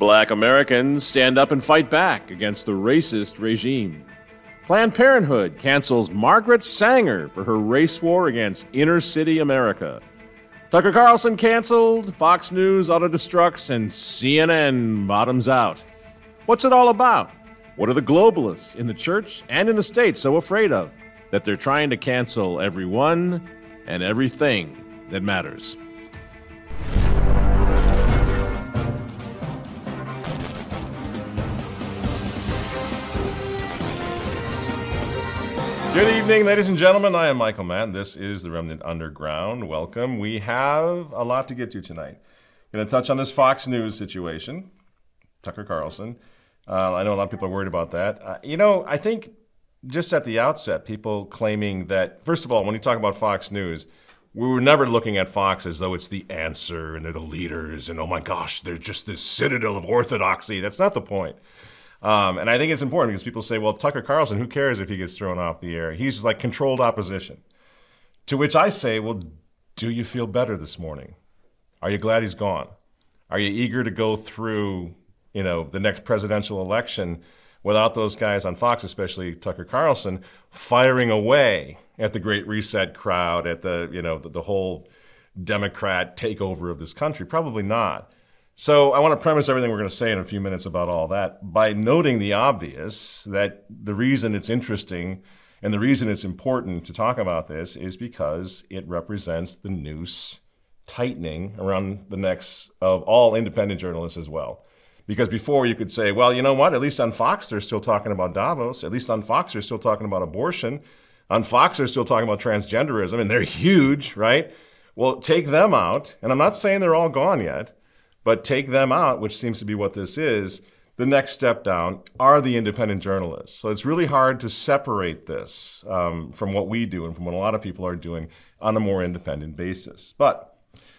Black Americans stand up and fight back against the racist regime. Planned Parenthood cancels Margaret Sanger for her race war against inner city America. Tucker Carlson canceled, Fox News auto destructs, and CNN bottoms out. What's it all about? What are the globalists in the church and in the state so afraid of that they're trying to cancel everyone and everything that matters? Good evening, ladies and gentlemen. I am Michael Matt. This is the Remnant Underground. Welcome. We have a lot to get to tonight. Going to touch on this Fox News situation, Tucker Carlson. Uh, I know a lot of people are worried about that. Uh, you know, I think just at the outset, people claiming that, first of all, when you talk about Fox News, we were never looking at Fox as though it's the answer and they're the leaders and oh my gosh, they're just this citadel of orthodoxy. That's not the point. Um, and I think it's important because people say, well, Tucker Carlson, who cares if he gets thrown off the air? He's just like controlled opposition. To which I say, well, do you feel better this morning? Are you glad he's gone? Are you eager to go through, you know, the next presidential election without those guys on Fox, especially Tucker Carlson, firing away at the Great Reset crowd, at the, you know, the, the whole Democrat takeover of this country? Probably not. So I want to premise everything we're going to say in a few minutes about all that by noting the obvious that the reason it's interesting and the reason it's important to talk about this is because it represents the noose tightening around the necks of all independent journalists as well. Because before you could say, well, you know what? At least on Fox, they're still talking about Davos. At least on Fox, they're still talking about abortion. On Fox, they're still talking about transgenderism, and they're huge, right? Well, take them out. And I'm not saying they're all gone yet. But take them out, which seems to be what this is. The next step down are the independent journalists. So it's really hard to separate this um, from what we do and from what a lot of people are doing on a more independent basis. But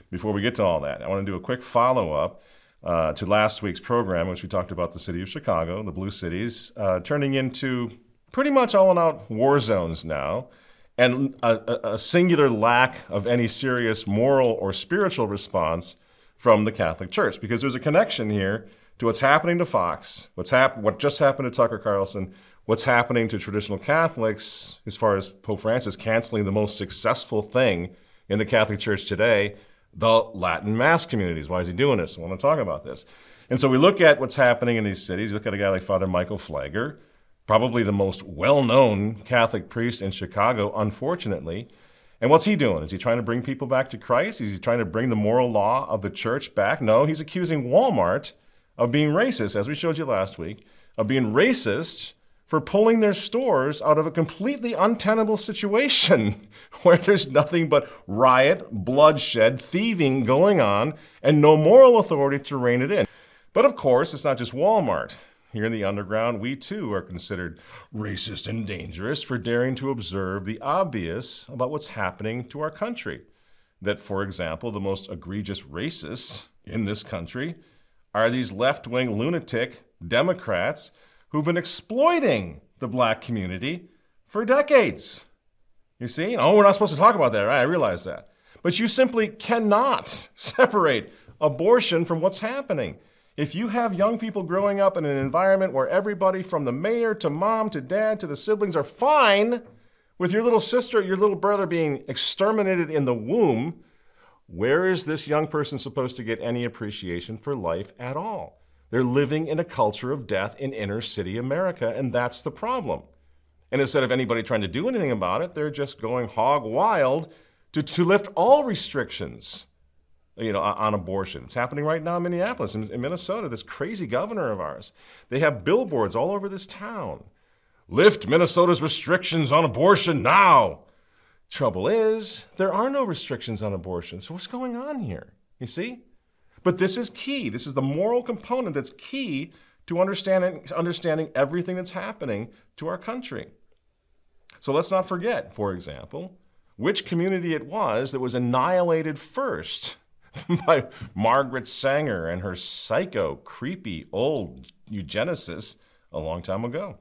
before we get to all that, I want to do a quick follow up uh, to last week's program, which we talked about the city of Chicago, the Blue Cities, uh, turning into pretty much all in out war zones now, and a, a singular lack of any serious moral or spiritual response from the Catholic Church because there's a connection here to what's happening to Fox, what's hap- what just happened to Tucker Carlson, what's happening to traditional Catholics as far as Pope Francis canceling the most successful thing in the Catholic Church today, the Latin Mass communities. Why is he doing this? I want to talk about this. And so we look at what's happening in these cities. Look at a guy like Father Michael Pfleger, probably the most well known Catholic priest in Chicago, unfortunately. And what's he doing? Is he trying to bring people back to Christ? Is he trying to bring the moral law of the church back? No, he's accusing Walmart of being racist, as we showed you last week, of being racist for pulling their stores out of a completely untenable situation where there's nothing but riot, bloodshed, thieving going on, and no moral authority to rein it in. But of course, it's not just Walmart. Here in the underground, we too are considered racist and dangerous for daring to observe the obvious about what's happening to our country. That, for example, the most egregious racists in this country are these left wing lunatic Democrats who've been exploiting the black community for decades. You see? Oh, we're not supposed to talk about that, right? I realize that. But you simply cannot separate abortion from what's happening. If you have young people growing up in an environment where everybody from the mayor to mom to dad to the siblings are fine with your little sister, your little brother being exterminated in the womb, where is this young person supposed to get any appreciation for life at all? They're living in a culture of death in inner city America, and that's the problem. And instead of anybody trying to do anything about it, they're just going hog wild to, to lift all restrictions you know, on abortion. It's happening right now in Minneapolis, in, in Minnesota. This crazy governor of ours, they have billboards all over this town. Lift Minnesota's restrictions on abortion now. Trouble is, there are no restrictions on abortion. So what's going on here? You see? But this is key. This is the moral component that's key to understanding, understanding everything that's happening to our country. So let's not forget, for example, which community it was that was annihilated first by Margaret Sanger and her psycho, creepy, old eugenicist a long time ago.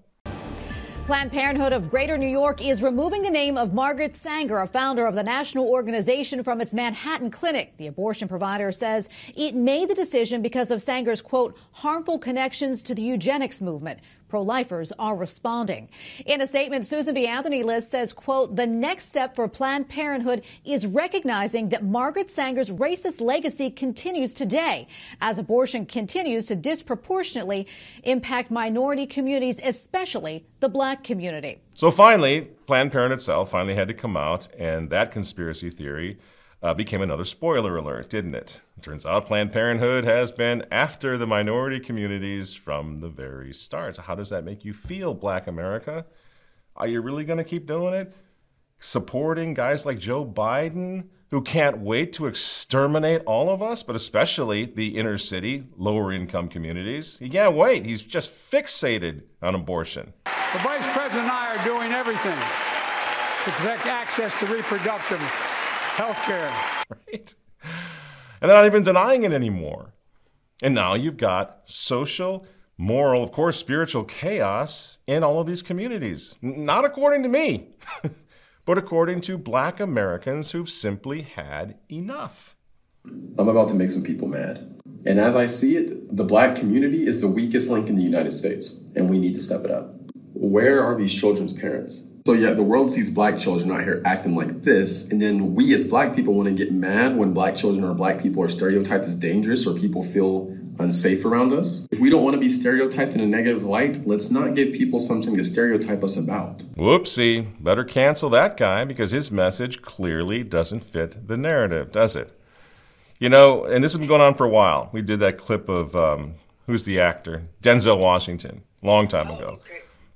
Planned Parenthood of Greater New York is removing the name of Margaret Sanger, a founder of the national organization, from its Manhattan clinic. The abortion provider says it made the decision because of Sanger's, quote, harmful connections to the eugenics movement. Pro-lifers are responding. In a statement, Susan B. Anthony List says, quote, the next step for Planned Parenthood is recognizing that Margaret Sanger's racist legacy continues today as abortion continues to disproportionately impact minority communities, especially the black community. So finally, Planned Parenthood itself finally had to come out, and that conspiracy theory uh, became another spoiler alert, didn't it? it? Turns out Planned Parenthood has been after the minority communities from the very start. So how does that make you feel, Black America? Are you really going to keep doing it? Supporting guys like Joe Biden, who can't wait to exterminate all of us, but especially the inner city, lower income communities. He can't wait. He's just fixated on abortion. The Vice President and I are doing everything to protect access to reproductive healthcare. Right? And they're not even denying it anymore. And now you've got social, moral, of course, spiritual chaos in all of these communities. Not according to me, but according to black Americans who've simply had enough. I'm about to make some people mad. And as I see it, the black community is the weakest link in the United States, and we need to step it up. Where are these children's parents? So yeah, the world sees black children out here acting like this, and then we as black people want to get mad when black children or black people are stereotyped as dangerous or people feel unsafe around us. If we don't want to be stereotyped in a negative light, let's not give people something to stereotype us about. Whoopsie, better cancel that guy because his message clearly doesn't fit the narrative, does it? You know, and this has been going on for a while. We did that clip of um, who's the actor? Denzel Washington, long time ago.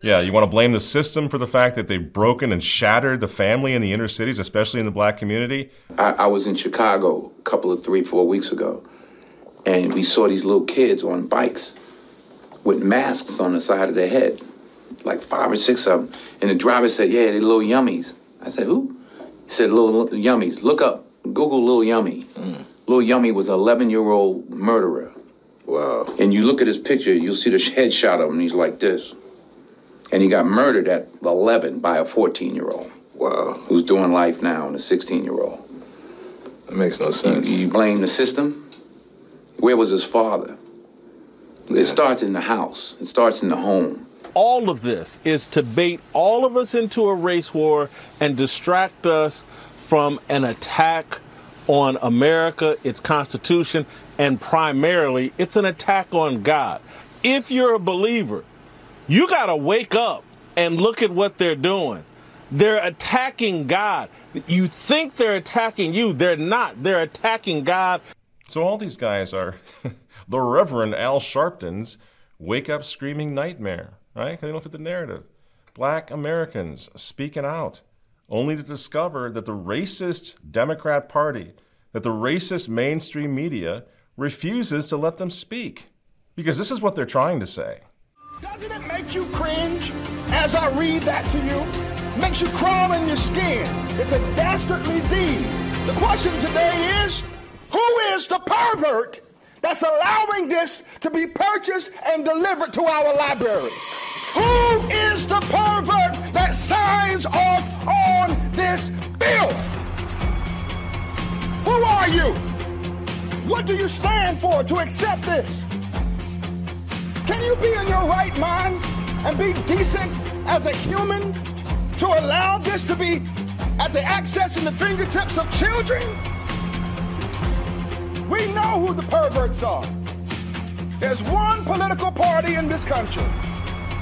Yeah, you want to blame the system for the fact that they've broken and shattered the family in the inner cities, especially in the black community? I, I was in Chicago a couple of three, four weeks ago, and we saw these little kids on bikes with masks on the side of their head, like five or six of them. And the driver said, Yeah, they're little yummies. I said, Who? He said, Little, little yummies. Look up, Google Little Yummy. Mm. Little Yummy was an 11 year old murderer. Wow. And you look at his picture, you'll see the headshot of him, and he's like this and he got murdered at 11 by a 14 year old. Wow. Who's doing life now and a 16 year old. That makes no sense. You, you, blame the system? Where was his father? Yeah. It starts in the house, it starts in the home. All of this is to bait all of us into a race war and distract us from an attack on America, its Constitution, and primarily, it's an attack on God. If you're a believer, you got to wake up and look at what they're doing. They're attacking God. You think they're attacking you. They're not. They're attacking God. So all these guys are the Reverend Al Sharpton's wake up screaming nightmare, right? Because they don't fit the narrative. Black Americans speaking out, only to discover that the racist Democrat Party, that the racist mainstream media refuses to let them speak. Because this is what they're trying to say. Doesn't it make you cringe as I read that to you? Makes you crawl in your skin. It's a dastardly deed. The question today is who is the pervert that's allowing this to be purchased and delivered to our libraries? Who is the pervert that signs off on this bill? Who are you? What do you stand for to accept this? Can you be in your right mind and be decent as a human to allow this to be at the access and the fingertips of children? We know who the perverts are. There's one political party in this country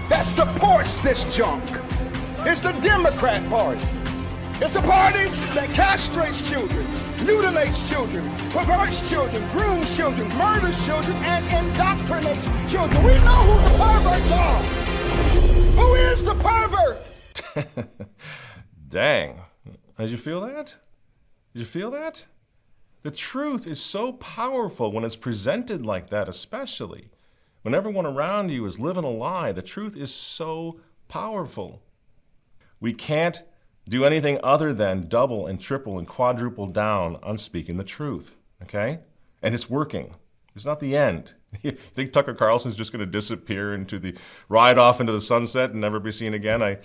that supports this junk. It's the Democrat Party. It's a party that castrates children, mutilates children, perverts children, grooms children, murders children, and indoctrinates children. We know who the perverts are. Who is the pervert? Dang. Did you feel that? Did you feel that? The truth is so powerful when it's presented like that, especially when everyone around you is living a lie. The truth is so powerful. We can't do anything other than double and triple and quadruple down on speaking the truth. Okay? And it's working. It's not the end. You think Tucker Carlson's just going to disappear into the ride off into the sunset and never be seen again? I.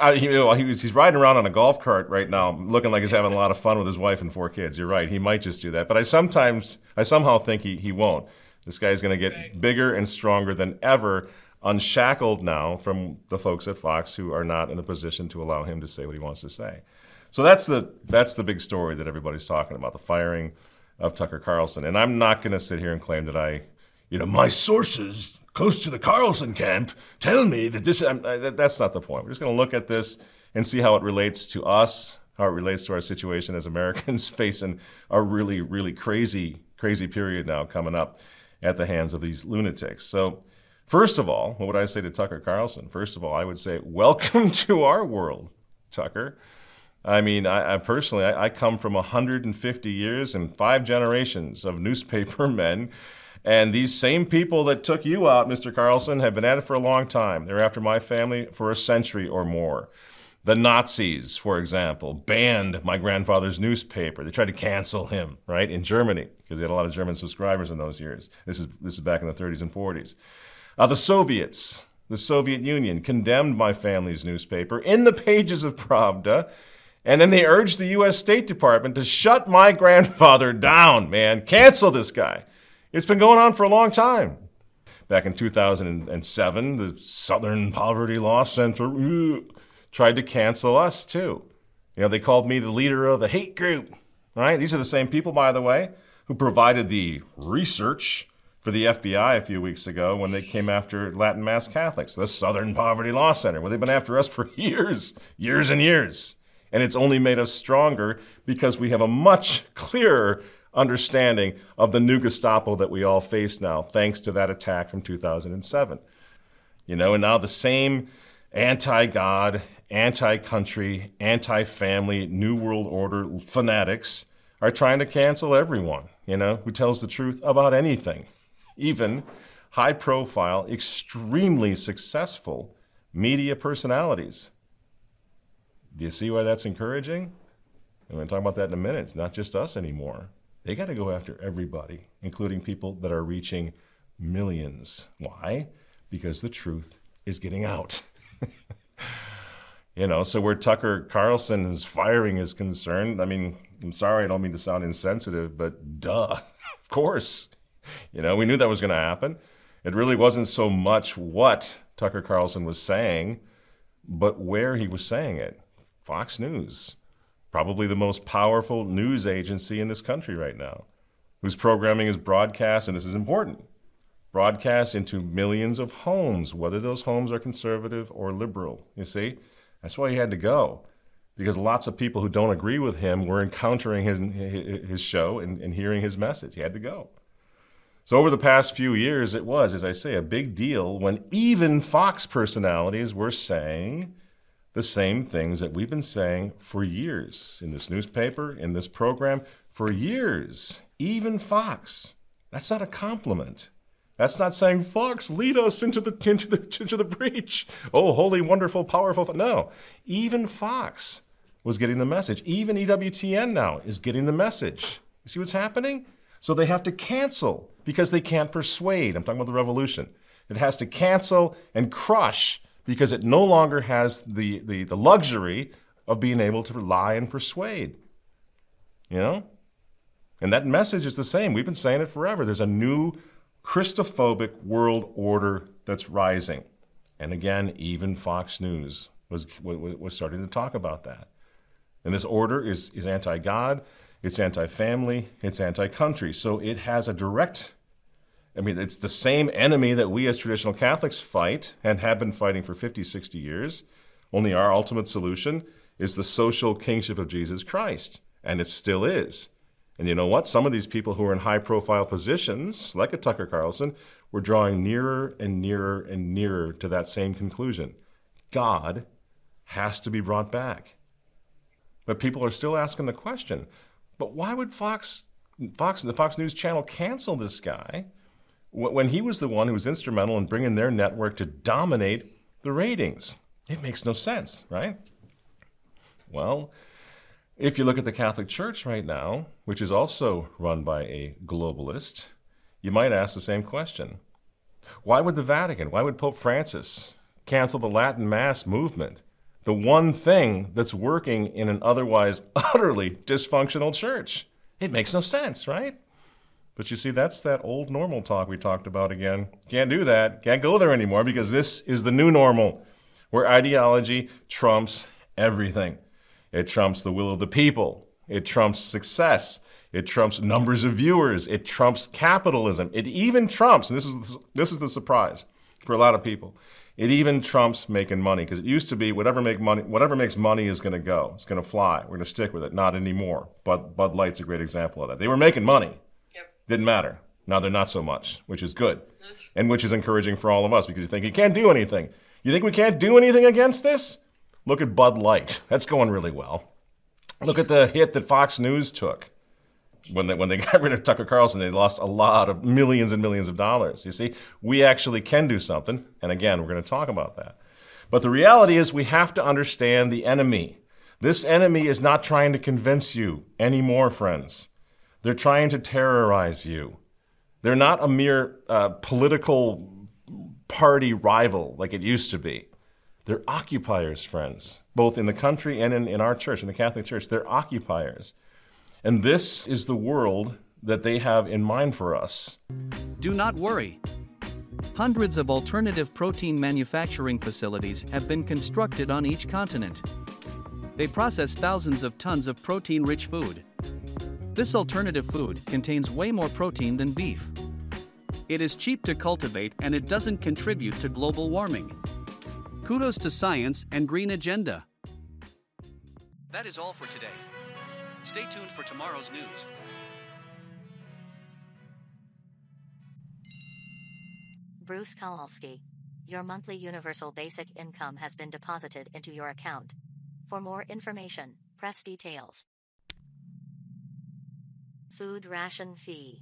I, he, he was, he's riding around on a golf cart right now, looking like he's having a lot of fun with his wife and four kids. You're right. He might just do that. But I sometimes, I somehow think he, he won't. This guy's going to get bigger and stronger than ever, unshackled now from the folks at Fox who are not in a position to allow him to say what he wants to say. So that's the that's the big story that everybody's talking about: the firing of Tucker Carlson. And I'm not going to sit here and claim that I, you know, my sources close to the Carlson camp tell me that this. I'm, I, that's not the point. We're just going to look at this and see how it relates to us, how it relates to our situation as Americans facing a really, really crazy, crazy period now coming up at the hands of these lunatics. So. First of all, what would I say to Tucker Carlson? First of all, I would say, welcome to our world, Tucker. I mean, I, I personally, I, I, come from 150 years and five generations of newspaper men. And these same people that took you out, Mr. Carlson, have been at it for a long time. They're after my family for a century or more. The Nazis, for example, banned my grandfather's newspaper. They tried to cancel him, right, in Germany, because they had a lot of German subscribers in those years. This is, this is back in the 30s and 40s. Uh, the Soviets, the Soviet Union, condemned my family's newspaper in the pages of Pravda and then they urged the U.S. State Department to shut my grandfather down, man. Cancel this guy. It's been going on for a long time. Back in 2007, the Southern Poverty Law Center uh, tried to cancel us too. You know, they called me the leader of a hate group, right? These are the same people, by the way, who provided the research for the FBI a few weeks ago when they came after Latin Mass Catholics, the Southern Poverty Law Center, where they've been after us for years, years and years. And it's only made us stronger because we have a much clearer understanding of the new Gestapo that we all face now, thanks to that attack from 2007. You know, and now the same anti God, anti country, anti family, New World Order fanatics are trying to cancel everyone, you know, who tells the truth about anything, even high profile, extremely successful media personalities. Do you see why that's encouraging? I'm going to talk about that in a minute. It's not just us anymore. They got to go after everybody, including people that are reaching millions. Why? Because the truth is getting out. you know, so where Tucker Carlson's firing is concerned, I mean, I'm sorry, I don't mean to sound insensitive, but duh, of course. You know, we knew that was going to happen. It really wasn't so much what Tucker Carlson was saying, but where he was saying it. Fox News, probably the most powerful news agency in this country right now, whose programming is broadcast, and this is important, broadcast into millions of homes, whether those homes are conservative or liberal. You see? That's why he had to go. Because lots of people who don't agree with him were encountering his, his show and, and hearing his message. He had to go. So, over the past few years, it was, as I say, a big deal when even Fox personalities were saying, the same things that we've been saying for years in this newspaper, in this program, for years. Even Fox. That's not a compliment. That's not saying, Fox, lead us into the, into the, into the breach. Oh, holy, wonderful, powerful. No. Even Fox was getting the message. Even EWTN now is getting the message. You see what's happening? So they have to cancel because they can't persuade. I'm talking about the revolution. It has to cancel and crush because it no longer has the, the, the luxury of being able to lie and persuade. You know? And that message is the same. We've been saying it forever. There's a new Christophobic world order that's rising. And again, even Fox News was, was starting to talk about that. And this order is, is anti God, it's anti family, it's anti country. So it has a direct I mean, it's the same enemy that we as traditional Catholics fight and have been fighting for 50, 60 years. Only our ultimate solution is the social kingship of Jesus Christ. And it still is. And you know what? Some of these people who are in high profile positions, like a Tucker Carlson, were drawing nearer and nearer and nearer to that same conclusion. God has to be brought back. But people are still asking the question, but why would Fox Fox the Fox News channel cancel this guy when he was the one who was instrumental in bringing their network to dominate the ratings. It makes no sense, right? Well, if you look at the Catholic Church right now, which is also run by a globalist, you might ask the same question. Why would the Vatican, why would Pope Francis cancel the Latin Mass movement? The one thing that's working in an otherwise utterly dysfunctional church. It makes no sense, right? But you see, that's that old normal talk we talked about again. Can't do that. Can't go there anymore because this is the new normal where ideology trumps everything. It trumps the will of the people. It trumps success. It trumps numbers of viewers. It trumps capitalism. It even trumps, and this is, this is the surprise for a lot of people, it even trumps making money because it used to be whatever make money, whatever makes money is going to go. It's going to fly. We're going to stick with it. Not anymore. Bud, Bud Light's a great example of that. They were making money. Yep. Didn't matter. Now they're not so much, which is good, mm-hmm. and which is encouraging for all of us because you think you can't do anything. You think we can't do anything against this? Look at Bud Light. That's going really well. Look at the hit that Fox News took when they when they got rid of Tucker Carlson, they lost a lot of millions and millions of dollars. You see, we actually can do something, and again, we're going to talk about that. But the reality is, we have to understand the enemy. This enemy is not trying to convince you anymore, friends. They're trying to terrorize you. They're not a mere uh, political party rival like it used to be. They're occupiers, friends, both in the country and in, in our church, in the Catholic Church. They're occupiers. And this is the world that they have in mind for us. Do not worry. Hundreds of alternative protein manufacturing facilities have been constructed on each continent. They process thousands of tons of protein rich food. This alternative food contains way more protein than beef. It is cheap to cultivate and it doesn't contribute to global warming. Kudos to science and green agenda. That is all for today. Stay tuned for tomorrow's news. Bruce Kowalski. Your monthly universal basic income has been deposited into your account. For more information, press details. Food ration fee.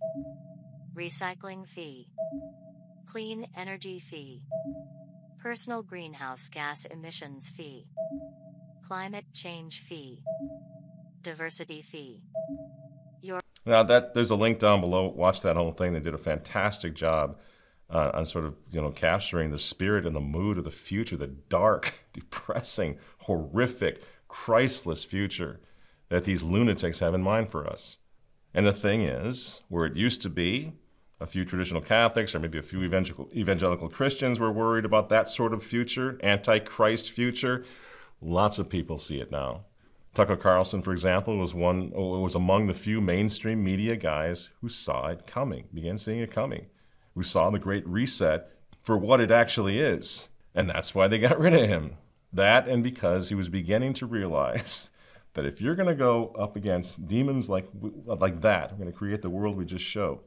Recycling fee. Clean energy fee. Personal greenhouse gas emissions fee. Climate change fee diversity fee. Your now that there's a link down below. Watch that whole thing. They did a fantastic job uh, on sort of you know capturing the spirit and the mood of the future, the dark, depressing, horrific, Christless future that these lunatics have in mind for us. And the thing is, where it used to be, a few traditional Catholics or maybe a few evangelical, evangelical Christians were worried about that sort of future, antichrist future. Lots of people see it now. Tucker Carlson, for example, was one was among the few mainstream media guys who saw it coming, began seeing it coming, who saw the Great Reset for what it actually is, and that's why they got rid of him. That and because he was beginning to realize that if you're going to go up against demons like like that, we're going to create the world we just show,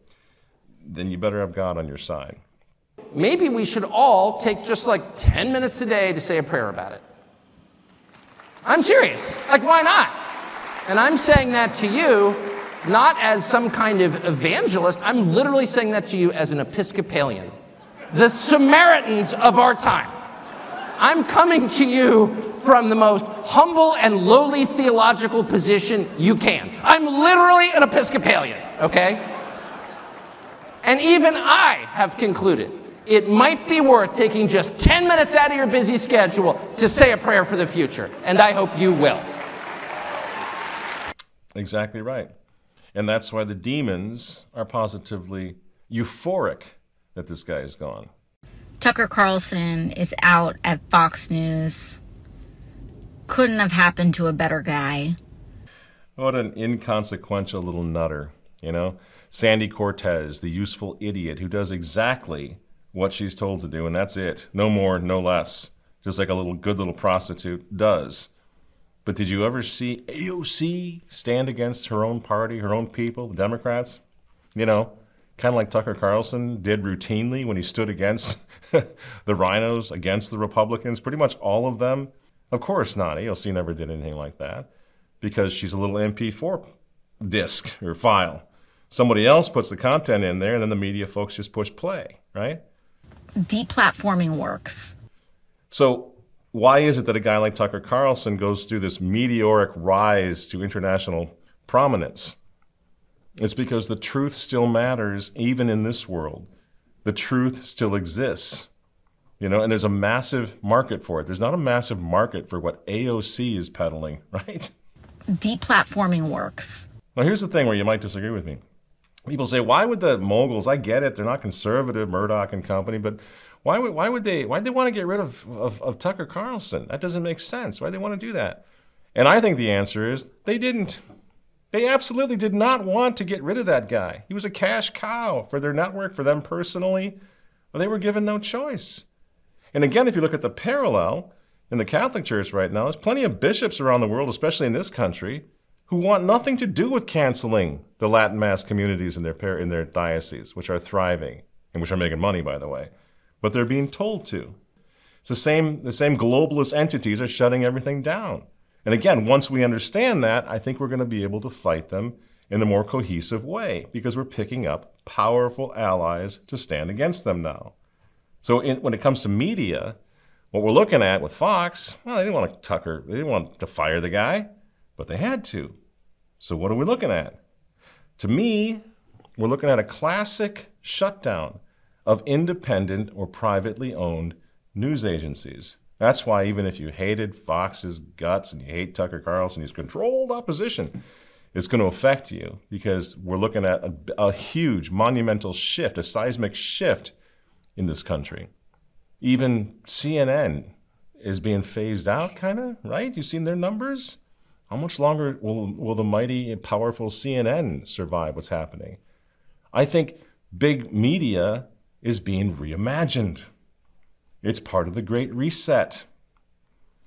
then you better have God on your side. Maybe we should all take just like 10 minutes a day to say a prayer about it. I'm serious. Like, why not? And I'm saying that to you not as some kind of evangelist, I'm literally saying that to you as an Episcopalian. The Samaritans of our time. I'm coming to you from the most humble and lowly theological position you can. I'm literally an Episcopalian, okay? And even I have concluded it might be worth taking just 10 minutes out of your busy schedule to say a prayer for the future. And I hope you will. Exactly right. And that's why the demons are positively euphoric that this guy is gone. Tucker Carlson is out at Fox News. Couldn't have happened to a better guy. What an inconsequential little nutter, you know? Sandy Cortez, the useful idiot who does exactly what she's told to do, and that's it. No more, no less. Just like a little good little prostitute does. But did you ever see AOC stand against her own party, her own people, the Democrats? You know, kind of like Tucker Carlson did routinely when he stood against the RINOs, against the Republicans, pretty much all of them. Of course not. AOC never did anything like that because she's a little MP4 disc or file. Somebody else puts the content in there, and then the media folks just push play, right? Deplatforming works. So, why is it that a guy like Tucker Carlson goes through this meteoric rise to international prominence? It's because the truth still matters even in this world. The truth still exists. You know, and there's a massive market for it. There's not a massive market for what AOC is peddling, right? Deplatforming works. Now, here's the thing where you might disagree with me. People say, why would the moguls, I get it, they're not conservative, Murdoch and company, but why would, why would they, why they want to get rid of, of, of Tucker Carlson? That doesn't make sense. Why they want to do that? And I think the answer is they didn't. They absolutely did not want to get rid of that guy. He was a cash cow for their network, for them personally, but they were given no choice. And again, if you look at the parallel in the Catholic Church right now, there's plenty of bishops around the world, especially in this country, who want nothing to do with canceling the Latin Mass communities in their, in their diocese, which are thriving and which are making money, by the way. But they're being told to. It's the same, the same globalist entities are shutting everything down. And again, once we understand that, I think we're going to be able to fight them in a more cohesive way because we're picking up powerful allies to stand against them now. So in, when it comes to media, what we're looking at with Fox, well, they didn't want to Tucker, they didn't want to fire the guy, but they had to. So what are we looking at? To me, we're looking at a classic shutdown of independent or privately owned news agencies. That's why even if you hated Fox's guts and you hate Tucker Carlson, he's controlled opposition, it's going to affect you because we're looking at a, a huge, monumental shift, a seismic shift in this country. Even CNN is being phased out, kind of, right? You've seen their numbers? How much longer will, will the mighty and powerful CNN survive what's happening? I think big media is being reimagined. It's part of the Great Reset.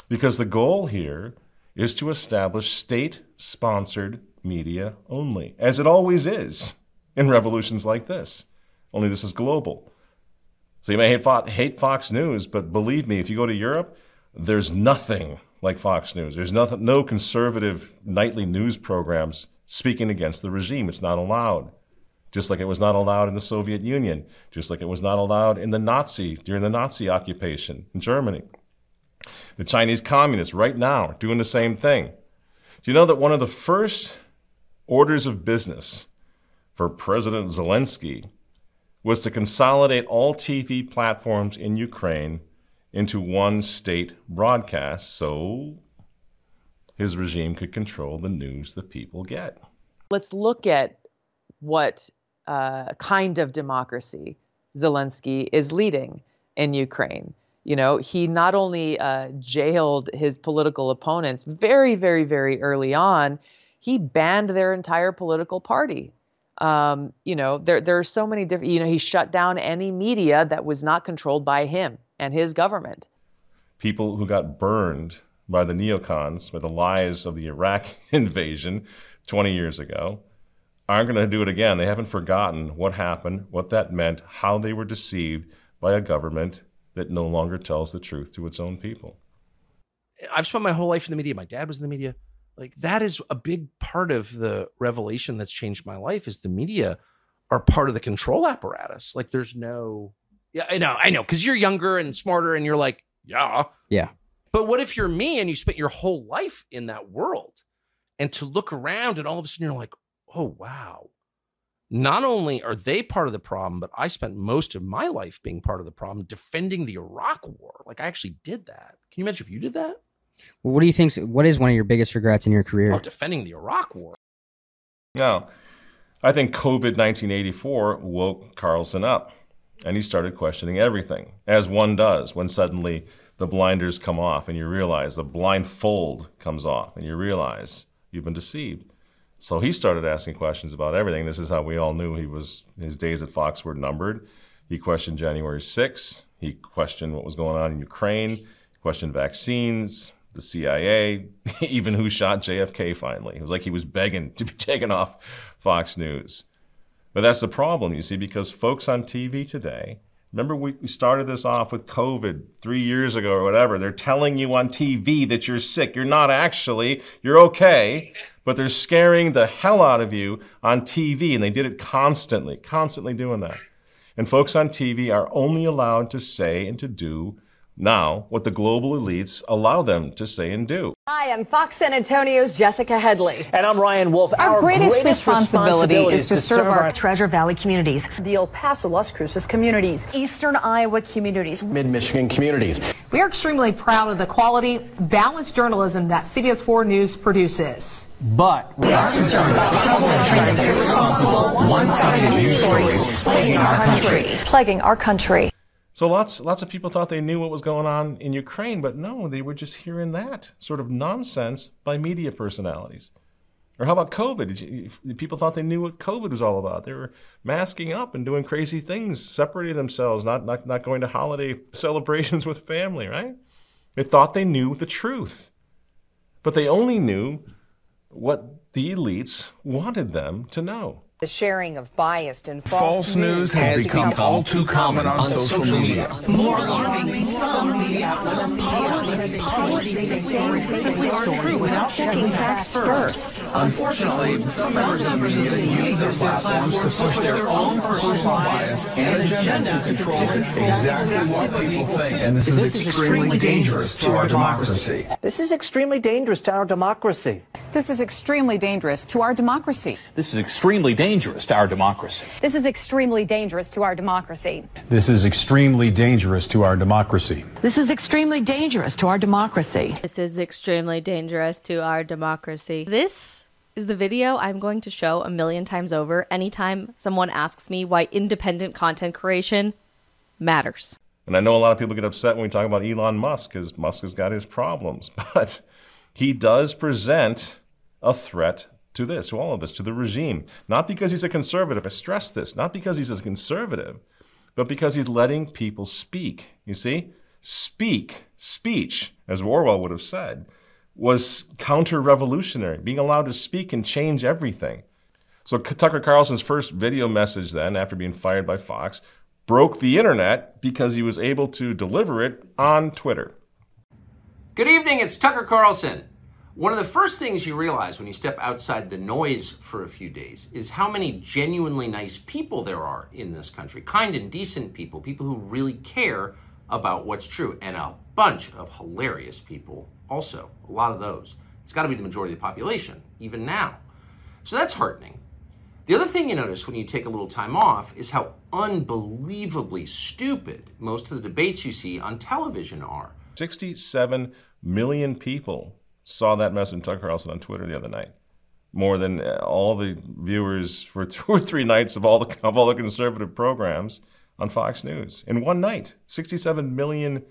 Because the goal here is to establish state sponsored media only, as it always is in revolutions like this. Only this is global. So you may hate Fox, hate Fox News, but believe me, if you go to Europe, there's nothing like Fox News. There's nothing, no conservative nightly news programs speaking against the regime. It's not allowed. Just like it was not allowed in the Soviet Union, just like it was not allowed in the Nazi during the Nazi occupation in Germany. The Chinese communists right now are doing the same thing. Do you know that one of the first orders of business for President Zelensky was to consolidate all TV platforms in Ukraine into one state broadcast so his regime could control the news that people get. Let's look at what uh, kind of democracy Zelensky is leading in Ukraine. You know, he not only uh, jailed his political opponents very, very, very early on, he banned their entire political party um, you know, there there are so many different. You know, he shut down any media that was not controlled by him and his government. People who got burned by the neocons, by the lies of the Iraq invasion 20 years ago, aren't going to do it again. They haven't forgotten what happened, what that meant, how they were deceived by a government that no longer tells the truth to its own people. I've spent my whole life in the media. My dad was in the media like that is a big part of the revelation that's changed my life is the media are part of the control apparatus like there's no yeah i know i know because you're younger and smarter and you're like yeah. Yeah. But what if you're me and you spent your whole life in that world? And to look around and all of a sudden you're like oh wow. Not only are they part of the problem but i spent most of my life being part of the problem defending the iraq war. Like i actually did that. Can you imagine if you did that? What do you think? What is one of your biggest regrets in your career? Oh, defending the Iraq War. No, I think COVID 1984 woke Carlson up, and he started questioning everything, as one does when suddenly the blinders come off and you realize the blindfold comes off and you realize you've been deceived. So he started asking questions about everything. This is how we all knew he was his days at Fox were numbered. He questioned January 6th. He questioned what was going on in Ukraine. questioned vaccines the CIA, even who shot JFK finally. It was like he was begging to be taken off Fox News. But that's the problem, you see, because folks on TV today, remember we, we started this off with COVID three years ago or whatever. They're telling you on TV that you're sick. You're not actually, you're okay, but they're scaring the hell out of you on TV. And they did it constantly, constantly doing that. And folks on TV are only allowed to say and to do now what the global elites allow them to say and do. Hi, I'm Fox San Antonio's Jessica Headley. And I'm Ryan Wolf. Our, greatest, responsibility, is to, serve our Treasure Valley communities, the El Paso, Las Cruces communities, Eastern Iowa communities, Mid Michigan communities. We are extremely proud of the quality, balanced journalism that CBS 4 News produces. But we are concerned about troubling, irresponsible, one-sided news stories plaguing our country. Plaguing our country. So lots lots of people thought they knew what was going on in Ukraine, but no, they were just hearing that sort of nonsense by media personalities. Or how about COVID? You, people thought they knew what COVID was all about. They were masking up and doing crazy things, separating themselves, not, not, not going to holiday celebrations with family, right? They thought they knew the truth. But they only knew what the elites wanted them to know. The sharing of biased and false, false news has, has become, become all too common on, on social, social media. media. More alarming, some media outlets publish things simply aren't true without checking facts first. Unfortunately, some members of the media use their platforms to push their own personal bias and agenda to control exactly what people think. And this, this is extremely dangerous to our democracy. This is extremely dangerous to our democracy. This is extremely dangerous to our democracy. This is extremely dangerous to our democracy. This is extremely dangerous to our democracy. This is extremely dangerous to our democracy. This is extremely dangerous to our democracy. This is extremely dangerous to our democracy. This is the video I'm going to show a million times over anytime someone asks me why independent content creation matters. And I know a lot of people get upset when we talk about Elon Musk because Musk has got his problems, but he does present a threat to this, to all of us, to the regime. Not because he's a conservative, I stress this, not because he's a conservative, but because he's letting people speak. You see? Speak, speech, as Orwell would have said, was counter revolutionary. Being allowed to speak and change everything. So Tucker Carlson's first video message, then, after being fired by Fox, broke the internet because he was able to deliver it on Twitter. Good evening, it's Tucker Carlson. One of the first things you realize when you step outside the noise for a few days is how many genuinely nice people there are in this country. Kind and decent people, people who really care about what's true, and a bunch of hilarious people also. A lot of those. It's got to be the majority of the population, even now. So that's heartening. The other thing you notice when you take a little time off is how unbelievably stupid most of the debates you see on television are. 67 million people saw that message from Tucker Carlson on Twitter the other night. More than uh, all the viewers for two or three nights of all the of all the conservative programs on Fox News in one night. 67 million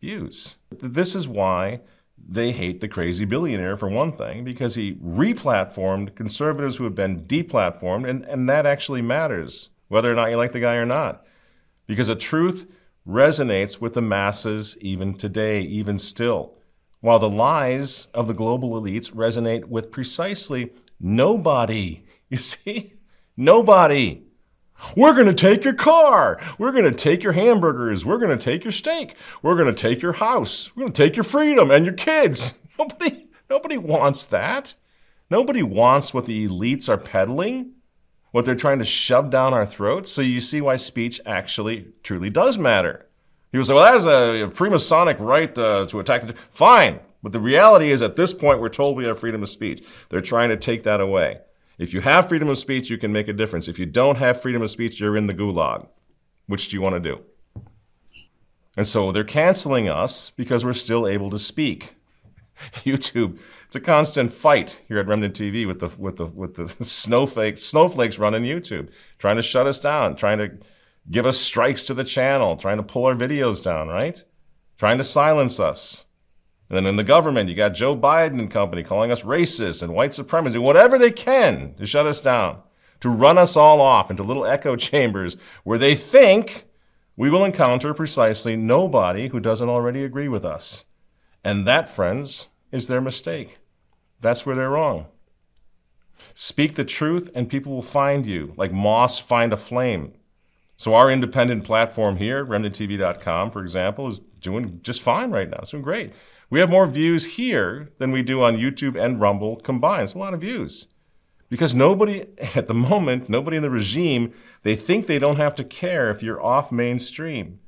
views. This is why they hate the crazy billionaire for one thing, because he replatformed conservatives who have been deplatformed, and, and that actually matters, whether or not you like the guy or not. Because the truth resonates with the masses even today, even still while the lies of the global elites resonate with precisely nobody. You see? Nobody. We're going to take your car. We're going to take your hamburgers. We're going to take your steak. We're going to take your house. We're going to take your freedom and your kids. Nobody, nobody wants that. Nobody wants what the elites are peddling, what they're trying to shove down our throats. So you see why speech actually truly does matter. People say, well, that's a Freemasonic right uh, to attack the. Fine. But the reality is, at this point, we're told we have freedom of speech. They're trying to take that away. If you have freedom of speech, you can make a difference. If you don't have freedom of speech, you're in the gulag. Which do you want to do? And so they're canceling us because we're still able to speak. YouTube, it's a constant fight here at Remnant TV with the with the with the snowflake snowflakes running YouTube, trying to shut us down, trying to give us strikes to the channel, trying to pull our videos down, right? Trying to silence us. And then in the government, you got Joe Biden and company calling us racist and white supremacists, whatever they can to shut us down, to run us all off into little echo chambers where they think we will encounter precisely nobody who doesn't already agree with us. And that, friends, is their mistake. That's where they're wrong. Speak the truth and people will find you, like moss find a flame. So our independent platform here, remnanttv.com, for example, is doing just fine right now. It's doing great. We have more views here than we do on YouTube and Rumble combined. It's a lot of views. Because nobody, at the moment, nobody in the regime, they think they don't have to care if you're off mainstream.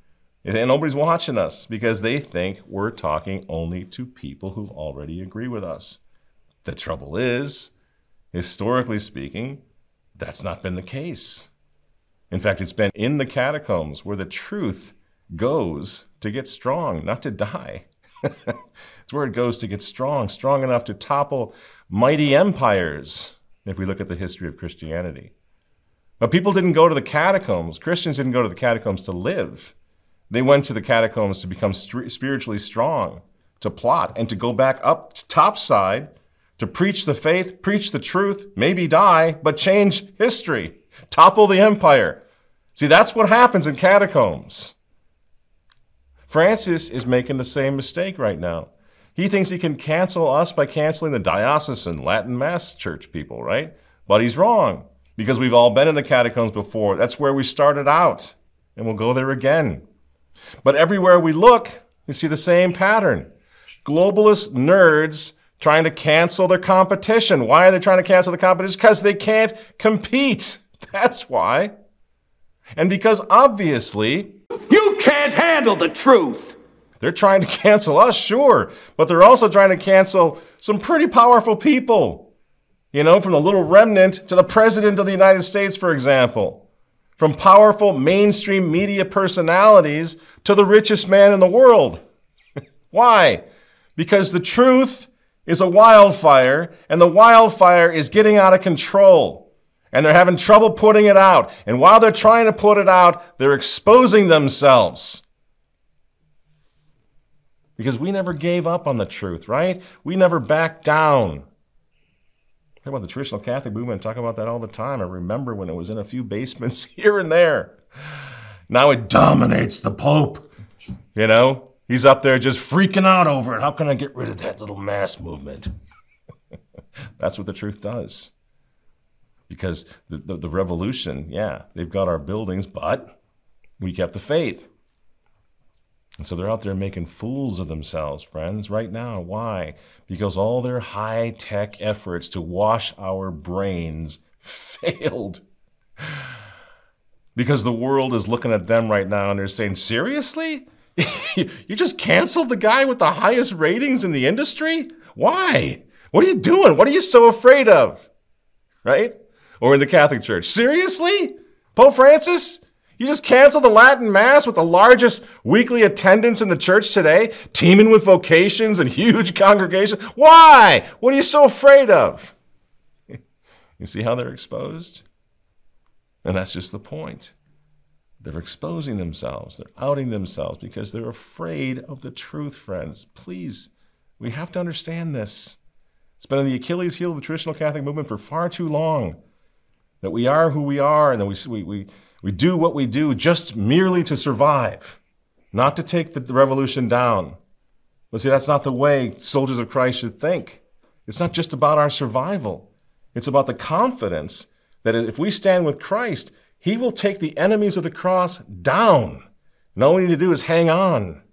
And nobody's watching us because they think we're talking only to people who already agree with us. The trouble is, historically speaking, that's not been the case. In fact, it's been in the catacombs where the truth goes to get strong, not to die. it's where it goes to get strong, strong enough to topple mighty empires, if we look at the history of Christianity. But people didn't go to the catacombs. Christians didn't go to the catacombs to live. They went to the catacombs to become st- spiritually strong, to plot, and to go back up topside to preach the faith, preach the truth, maybe die, but change history, topple the empire. See, that's what happens in catacombs. Francis is making the same mistake right now. He thinks he can cancel us by canceling the diocesan Latin Mass church people, right? But he's wrong because we've all been in the catacombs before. That's where we started out, and we'll go there again. But everywhere we look, we see the same pattern. Globalist nerds trying to cancel their competition. Why are they trying to cancel the competition? Because they can't compete. That's why. And because obviously, you can't handle the truth. They're trying to cancel us, sure, but they're also trying to cancel some pretty powerful people. You know, from the little remnant to the President of the United States, for example. From powerful mainstream media personalities to the richest man in the world. Why? Because the truth is a wildfire, and the wildfire is getting out of control. And they're having trouble putting it out. And while they're trying to put it out, they're exposing themselves. Because we never gave up on the truth, right? We never backed down. Talk about the traditional Catholic movement, talk about that all the time. I remember when it was in a few basements here and there. Now it dominates the Pope. You know, he's up there just freaking out over it. How can I get rid of that little mass movement? That's what the truth does. Because the, the, the revolution, yeah, they've got our buildings, but we kept the faith. And so they're out there making fools of themselves, friends, right now. Why? Because all their high tech efforts to wash our brains failed. Because the world is looking at them right now and they're saying, seriously? you just canceled the guy with the highest ratings in the industry? Why? What are you doing? What are you so afraid of? Right? Or in the Catholic Church. Seriously? Pope Francis? You just canceled the Latin Mass with the largest weekly attendance in the church today, teeming with vocations and huge congregations. Why? What are you so afraid of? You see how they're exposed? And that's just the point. They're exposing themselves, they're outing themselves because they're afraid of the truth, friends. Please, we have to understand this. It's been in the Achilles heel of the traditional Catholic movement for far too long that we are who we are and that we, we, we we do what we do just merely to survive, not to take the revolution down. But see, that's not the way soldiers of Christ should think. It's not just about our survival, it's about the confidence that if we stand with Christ, He will take the enemies of the cross down. And all we need to do is hang on.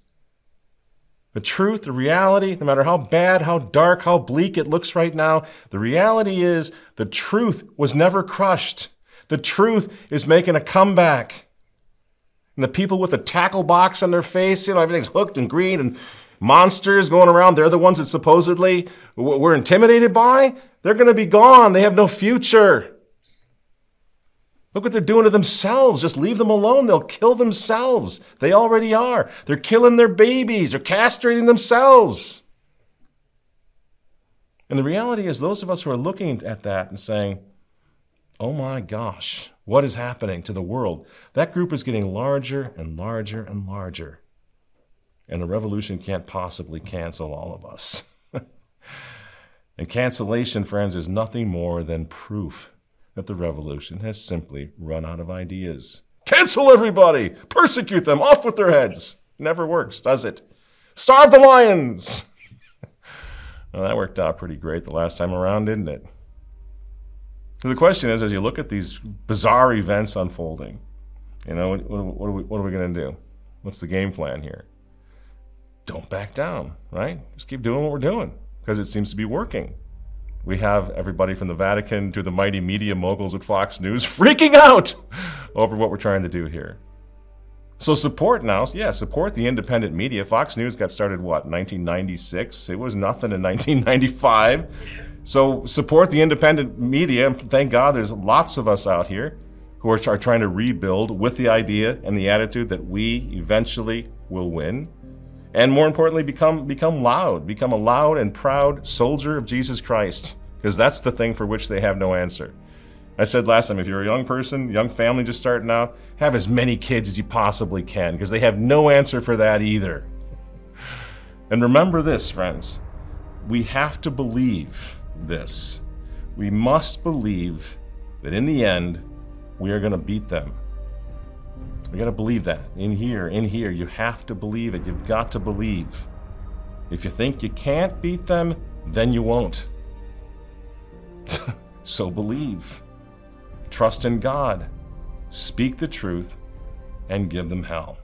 The truth, the reality, no matter how bad, how dark, how bleak it looks right now, the reality is the truth was never crushed. The truth is making a comeback. And the people with the tackle box on their face, you know, everything's hooked and green and monsters going around, they're the ones that supposedly we're intimidated by. They're going to be gone. They have no future. Look what they're doing to themselves. Just leave them alone. They'll kill themselves. They already are. They're killing their babies. They're castrating themselves. And the reality is, those of us who are looking at that and saying, oh my gosh, what is happening to the world? That group is getting larger and larger and larger. And a revolution can't possibly cancel all of us. and cancellation, friends, is nothing more than proof that the revolution has simply run out of ideas. Cancel everybody! Persecute them! Off with their heads! Never works, does it? Starve the lions! well, that worked out pretty great the last time around, didn't it? So the question is, as you look at these bizarre events unfolding, you know, what, what are we, what are we going to do? What's the game plan here? Don't back down, right? Just keep doing what we're doing because it seems to be working. We have everybody from the Vatican to the mighty media moguls at Fox News freaking out over what we're trying to do here. So support now, yeah, support the independent media. Fox News got started what, 1996? It was nothing in 1995. So support the independent media. Thank God there's lots of us out here who are, are trying to rebuild with the idea and the attitude that we eventually will win. And more importantly, become become loud, become a loud and proud soldier of Jesus Christ, because that's the thing for which they have no answer. I said last time, if you're a young person, young family just starting out, have as many kids as you possibly can, because they have no answer for that either. And remember this, friends, we have to believe this. We must believe that in the end, we are going to beat them. We got to believe that. In here, in here, you have to believe it. You've got to believe. If you think you can't beat them, then you won't. so believe. Trust in God. Speak the truth and give them hell.